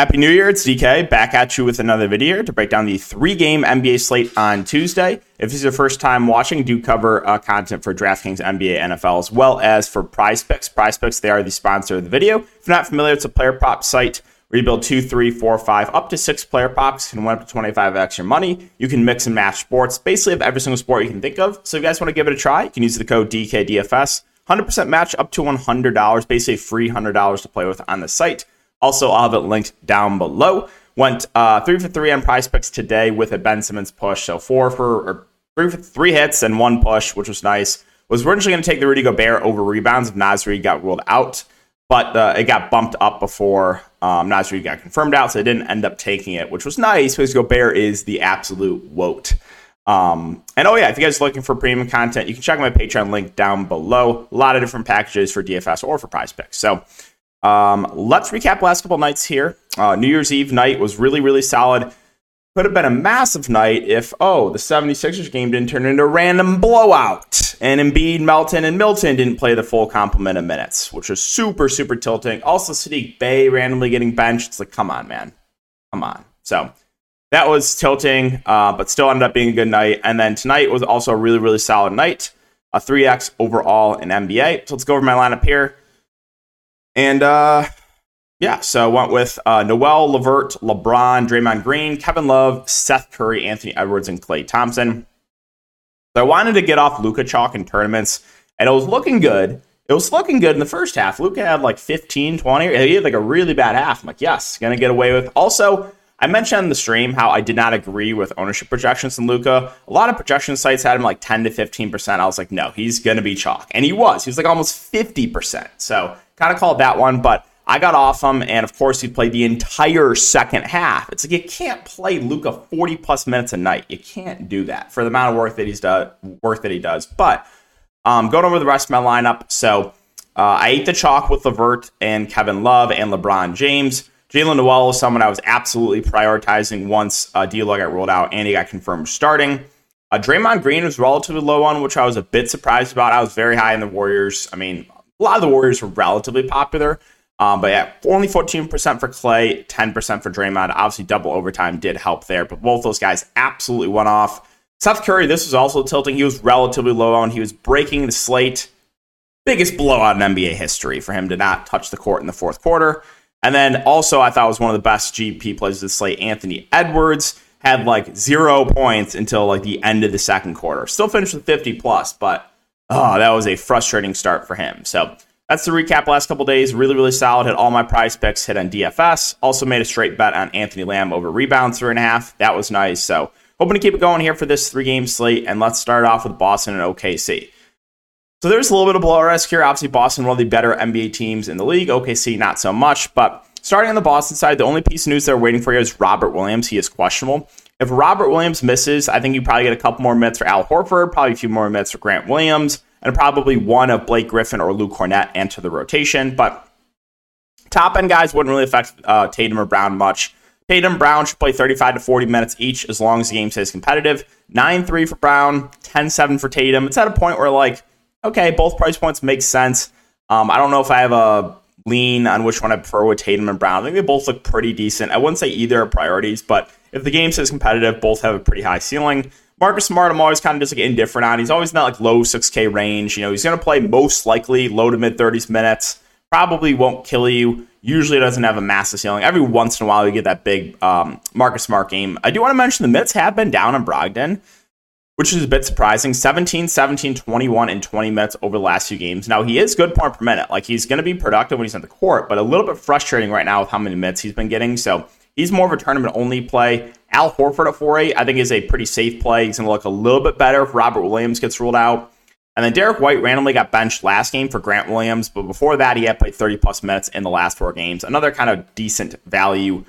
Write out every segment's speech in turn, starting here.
Happy New Year, it's DK back at you with another video to break down the three game NBA slate on Tuesday. If this is your first time watching, do cover uh, content for DraftKings, NBA, NFL, as well as for Prize Picks. Prize Picks, they are the sponsor of the video. If you're not familiar, it's a player prop site where you build two, three, four, five, up to six player props. Can win up to 25 extra money. You can mix and match sports, basically of every single sport you can think of. So if you guys want to give it a try, you can use the code DKDFS. 100% match up to $100, basically free $100 to play with on the site. Also, I'll have it linked down below. Went uh, three for three on prize picks today with a Ben Simmons push. So four for or three for three hits and one push, which was nice. Was originally going to take the Rudy Gobert over rebounds if Naz Reid got ruled out, but uh, it got bumped up before um, Naz Reid got confirmed out, so I didn't end up taking it, which was nice because Gobert is the absolute woat. Um, and oh yeah, if you guys are looking for premium content, you can check my Patreon link down below. A lot of different packages for DFS or for prize picks. So um, let's recap last couple nights here. Uh, New Year's Eve night was really, really solid. Could have been a massive night if, oh, the 76ers game didn't turn into a random blowout. And Embiid, Melton, and Milton didn't play the full complement of minutes, which was super, super tilting. Also, Saddiq Bey randomly getting benched. It's like, come on, man. Come on. So that was tilting, uh, but still ended up being a good night. And then tonight was also a really, really solid night. A 3x overall in NBA. So let's go over my lineup here. And uh, yeah, so I went with uh, Nowell, Levert, LeBron, Draymond Green, Kevin Love, Seth Curry, Anthony Edwards, and Klay Thompson. So I wanted to get off Luka chalk in tournaments, and it was looking good. It was looking good in the first half. Luka had like 15, 20. He had like a really bad half. I'm like, yes, gonna get away with. Also, I mentioned on the stream how I did not agree with ownership projections in Luka. A lot of projection sites had him like 10 to 15%. I was like, no, he's gonna be chalk. And he was. He was like almost 50%. So kind of called that one, but I got off him, and of course, he played the entire second half. It's like you can't play Luka 40 plus minutes a night. You can't do that for the amount of work that he's done, work that he does. But um, going over the rest of my lineup, so uh, I ate the chalk with Levert and Kevin Love and LeBron James. Jaylen Nowell is someone I was absolutely prioritizing once uh, D'Lo got ruled out and he got confirmed starting. Uh, Draymond Green was relatively low on, which I was a bit surprised about. I was very high in the Warriors. I mean, a lot of the Warriors were relatively popular. Um, but yeah, only 14% for Klay, 10% for Draymond. Obviously, double overtime did help there, but both those guys absolutely went off. Seth Curry, this was also tilting. He was relatively low on. He was breaking the slate. Biggest blowout in NBA history for him to not touch the court in the fourth quarter. And then also, I thought was one of the best GP plays of the slate. Anthony Edwards had like zero points until like the end of the second quarter. Still finished with 50 plus, but oh, that was a frustrating start for him. So that's the recap last couple days. Really, really solid. Hit all my prize picks, hit on DFS. Also made a straight bet on Anthony Lamb over rebounds three and a half. That was nice. So hoping to keep it going here for this three game slate. And let's start off with Boston and OKC. So there's a little bit of blow risk here. Obviously, Boston, one of the better NBA teams in the league. OKC, not so much. But starting on the Boston side, the only piece of news they're waiting for you is Robert Williams. He is questionable. If Robert Williams misses, I think you probably get a couple more minutes for Al Horford, probably a few more minutes for Grant Williams, and probably one of Blake Griffin or Luke Kornet enter the rotation. But top end guys wouldn't really affect uh, Tatum or Brown much. Tatum Brown should play 35 to 40 minutes each as long as the game stays competitive. 9 3 for Brown, 10 7 for Tatum. It's at a point where, like, okay, both price points make sense. Um, I don't know if I have a lean on which one I prefer with Tatum and Brown. I think they both look pretty decent. I wouldn't say either are priorities, but if the game stays competitive, both have a pretty high ceiling. Marcus Smart, I'm always kind of just like indifferent on. He's always in that like low 6K range. You know, he's going to play most likely low to mid 30s minutes. Probably won't kill you. Usually doesn't have a massive ceiling. Every once in a while, you get that big um, Marcus Smart game. I do want to mention the minutes have been down on Brogdon, which is a bit surprising. 17, 17, 21, and 20 minutes over the last few games. Now, he is good point per minute. Like, he's going to be productive when he's on the court, but a little bit frustrating right now with how many minutes he's been getting. So, He's more of a tournament only play. Al Horford at 4 I think is a pretty safe play. He's going to look a little bit better if Robert Williams gets ruled out. And then Derrick White randomly got benched last game for Grant Williams, but before that, he had played 30 plus minutes in the last four games. Another kind of decent value.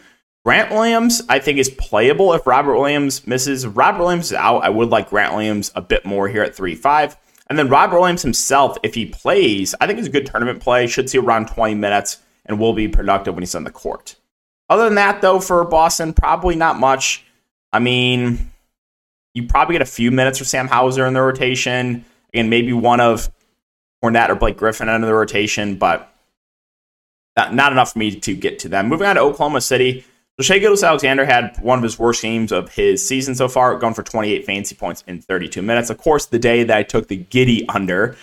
Grant Williams, I think, is playable if Robert Williams misses. If Robert Williams is out. I would like Grant Williams a bit more here at 3 5. And then Robert Williams himself, if he plays, I think is a good tournament play. Should see around 20 minutes and will be productive when he's on the court. Other than that, though, for Boston, probably not much. I mean, you probably get a few minutes for Sam Hauser in the rotation, and maybe one of Kornet or Blake Griffin under the rotation, but not, not enough for me to get to them. Moving on to Oklahoma City. So Shai Gilgeous-Alexander had one of his worst games of his season so far, going for 28 fancy points in 32 minutes. Of course, the day that I took the Giddey under,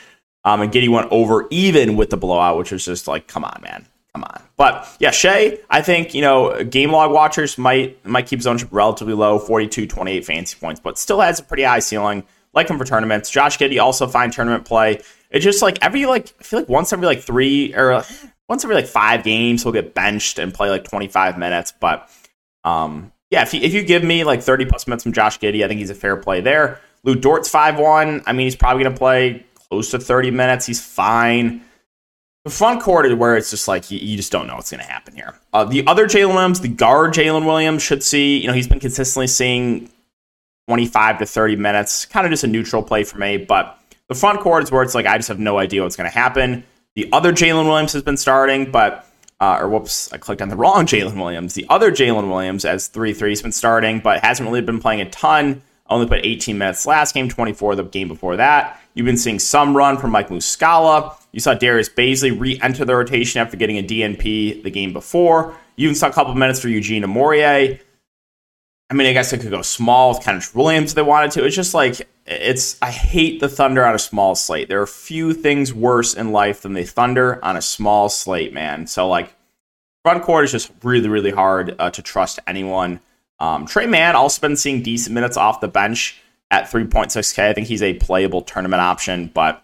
um, and Giddey went over even with the blowout, which was just like, come on, man. Come on. But yeah, Shai, I think, you know, game log watchers might might keep his ownership relatively low, 42, 28 fancy points, but still has a pretty high ceiling. Like him for tournaments. Josh Giddey also fine tournament play. It's just like every like I feel like once every like three or once every like five games he'll get benched and play like 25 minutes. But um yeah, if you, if you give me like 30 plus minutes from Josh Giddey, I think he's a fair play there. Lu Dort's 5 1. I mean, he's probably going to play close to 30 minutes. He's fine. The front court is where it's just like you, you just don't know what's going to happen here. Uh, the other Jalen Williams, the guard Jalen Williams, should see, you know, he's been consistently seeing 25 to 30 minutes, kind of just a neutral play for me. But the front court is where it's like I just have no idea what's going to happen. The other Jalen Williams has been starting, but uh, or whoops, I clicked on the wrong Jalen Williams. The other Jalen Williams as 3 3 has been starting, but hasn't really been playing a ton. Only put 18 minutes last game, 24 the game before that. You've been seeing some run from Mike Muscala. You saw Darius Bazley re enter the rotation after getting a DNP the game before. You even saw a couple minutes for Eugene Omoruyi. I mean, I guess it could go small with Kenrich Williams if they wanted to. It's just like, it's, I hate the Thunder on a small slate. There are few things worse in life than the Thunder on a small slate, man. So, like, front court is just really, really hard uh, to trust anyone. Um, Tre Mann also been seeing decent minutes off the bench at 3.6K. I think he's a playable tournament option. But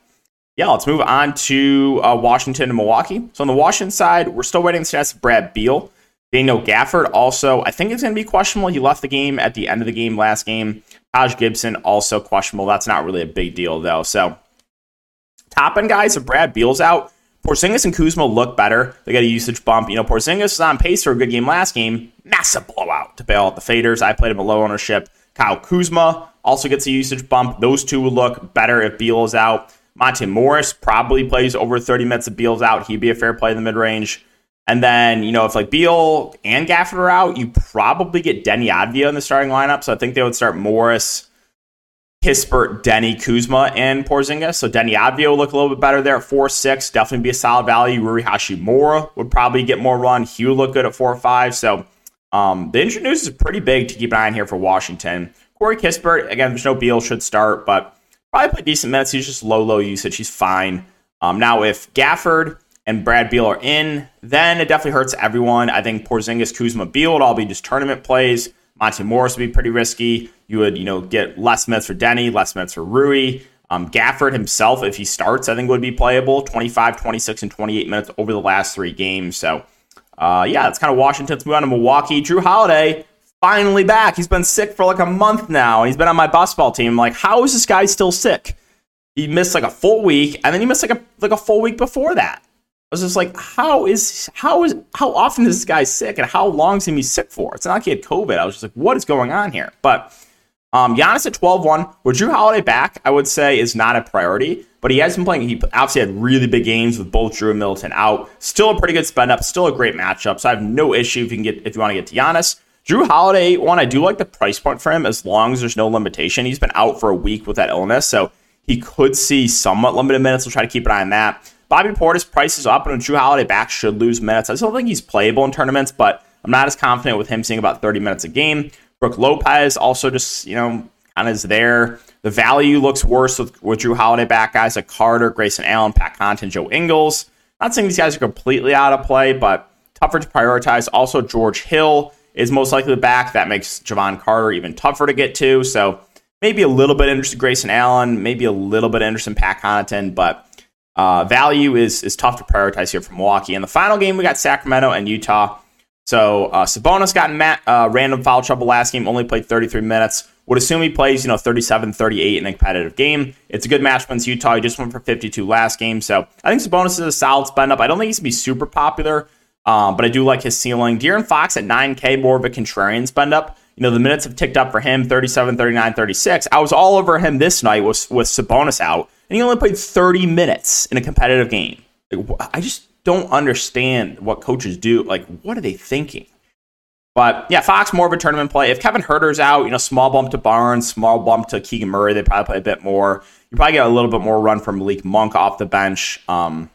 yeah, let's move on to uh, Washington and Milwaukee. So on the Washington side, we're still waiting to status Brad Beal. Daniel Gafford also, I think it's going to be questionable. He left the game at the end of the game last game. Taj Gibson also questionable. That's not really a big deal though. So top end guys, if Brad Beal's out, Porzingis and Kuzma look better. They got a usage bump. You know, Porzingis is on pace for a good game last game. Massive blowout to bail out the faders. I played him at low ownership. Kyle Kuzma also gets a usage bump. Those two would look better if Beal is out. Monte Morris probably plays over 30 minutes if Beal's out. He'd be a fair play in the mid range. And then, you know, if like Beal and Gafford are out, you probably get Deni Avdija in the starting lineup. So I think they would start Morris, Kispert, Deni, Kuzma, and Porzingis. So Deni will look a little bit better there at 4 6. Definitely be a solid value. Rui Hachimura would probably get more run. Would look good at 4 5. So um, the injury news is pretty big to keep an eye on here for Washington. Corey Kispert, again, there's no Beal, should start, but probably play decent minutes. He's just low, low usage. He's fine. Um, now, if Gafford and Brad Beal are in, then it definitely hurts everyone. I think Porzingis, Kuzma, Beal would all be just tournament plays. Monte Morris would be pretty risky. You would, you know, get less minutes for Deni, less minutes for Rui. Um, Gafford himself, if he starts, I think would be playable 25, 26, and 28 minutes over the last three games. So, uh, yeah, that's kind of Washington. Let's move on to Milwaukee. Jrue Holiday finally back. He's been sick for like a month now. He's been on my basketball team. Like, how is this guy still sick? He missed like a full week, and then he missed like a like a full week before that. I was just like, how is how is how often is this guy sick, and how long is he sick for? It's not like he had COVID. I was just like, what is going on here? But um, Giannis at 12-1. With Jrue Holiday back, I would say is not a priority, but he has been playing. He obviously had really big games with both Jrue and Middleton out. Still a pretty good spend up. Still a great matchup. So I have no issue if you can get if you want to get to Giannis. Jrue Holiday, one, I do like the price point for him as long as there's no limitation. He's been out for a week with that illness, so he could see somewhat limited minutes. We'll try to keep an eye on that. Bobby Portis price is up, and Jrue Holiday back should lose minutes. I still think he's playable in tournaments, but I'm not as confident with him seeing about 30 minutes a game. Brook Lopez also just, you know, kind of is there. The value looks worse with, with Jrue Holiday back, guys like Carter, Grayson Allen, Pat Connaughton, Joe Ingles. Not saying these guys are completely out of play, but tougher to prioritize. Also, George Hill is most likely back. That makes Jevon Carter even tougher to get to. So maybe a little bit interested Grayson Allen, maybe a little bit interested in Pat Connaughton, but uh, value is is tough to prioritize here from Milwaukee. In the final game, we got Sacramento and Utah. So uh, Sabonis got mat, uh, random foul trouble last game, only played 33 minutes. Would assume he plays, you know, 37, 38 in a competitive game. It's a good match against Utah. He just went for 52 last game. So I think Sabonis is a solid spend up. I don't think he's going to be super popular. Um, but I do like his ceiling. De'Aaron Fox at 9K, more of a contrarian spend up. You know, the minutes have ticked up for him 37, 39, 36. I was all over him this night with, with Sabonis out, and he only played 30 minutes in a competitive game. I just don't understand what coaches do. Like, what are they thinking? But yeah, Fox more of a tournament play. If Kevin Huerter's out, you know, small bump to Barnes, small bump to Keegan Murray, they probably play a bit more. You probably get a little bit more run from Malik Monk off the bench. Um,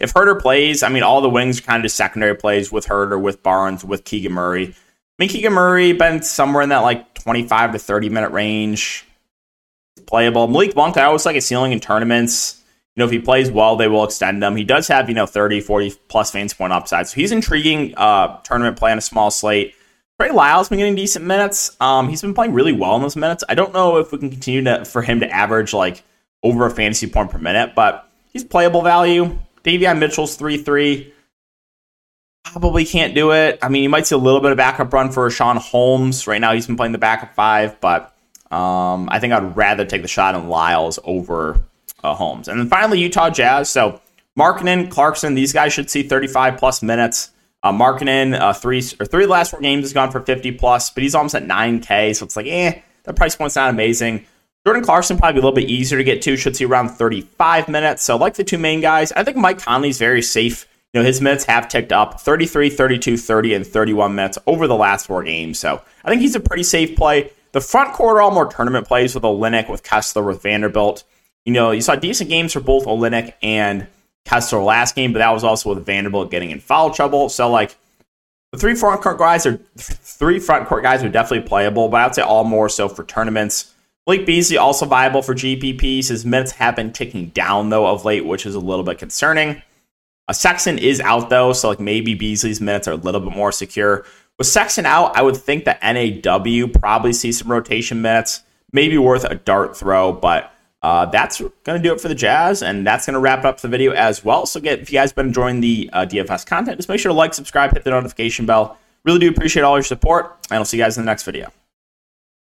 if Huerter plays, I mean, all the wings are kind of secondary plays with Huerter, with Barnes, with Keegan Murray. I mean, Keegan Murray been somewhere in that like 25 to 30 minute range. playable. Malik Monk, I always like a ceiling in tournaments. You know, if he plays well, they will extend him. He does have, you know, 30, 40 plus fantasy point upside. So he's intriguing uh, tournament play on a small slate. Trey Lyles been getting decent minutes. Um, he's been playing really well in those minutes. I don't know if we can continue to for him to average like over a fantasy point per minute, but he's playable value. Davion Mitchell's 3 3. Probably can't do it. I mean, you might see a little bit of backup run for Sean Holmes. Right now, he's been playing the backup five, but um, I think I'd rather take the shot on Lyles over uh, Holmes. And then finally, Utah Jazz. So Markkanen, Clarkson, these guys should see 35 plus minutes. Uh, Markkanen, uh, three or three last four games has gone for 50 plus, but he's almost at 9K, so it's like, eh, the price point's not amazing. Jordan Clarkson probably a little bit easier to get to, should see around 35 minutes. So like the two main guys, I think Mike Conley's very safe. You know, his minutes have ticked up 33, 32, 30, and 31 minutes over the last four games. So I think he's a pretty safe play. The front are all more tournament plays with Olynyk, with Kessler, with Vanderbilt. You know, you saw decent games for both Olynyk and Kessler last game, but that was also with Vanderbilt getting in foul trouble. So like the three front court guys are three front court guys are definitely playable, but I'd say all more so for tournaments. Blake Beasley also viable for GPPs. His minutes have been ticking down though of late, which is a little bit concerning. A Sexton is out though, so like maybe Beasley's minutes are a little bit more secure. With Sexton out, I would think that NAW probably see some rotation minutes. Maybe worth a dart throw, but uh, that's going to do it for the Jazz, and that's going to wrap up the video as well. So, get, if you guys have been enjoying the uh, DFS content, just make sure to like, subscribe, hit the notification bell. Really do appreciate all your support, and I'll see you guys in the next video.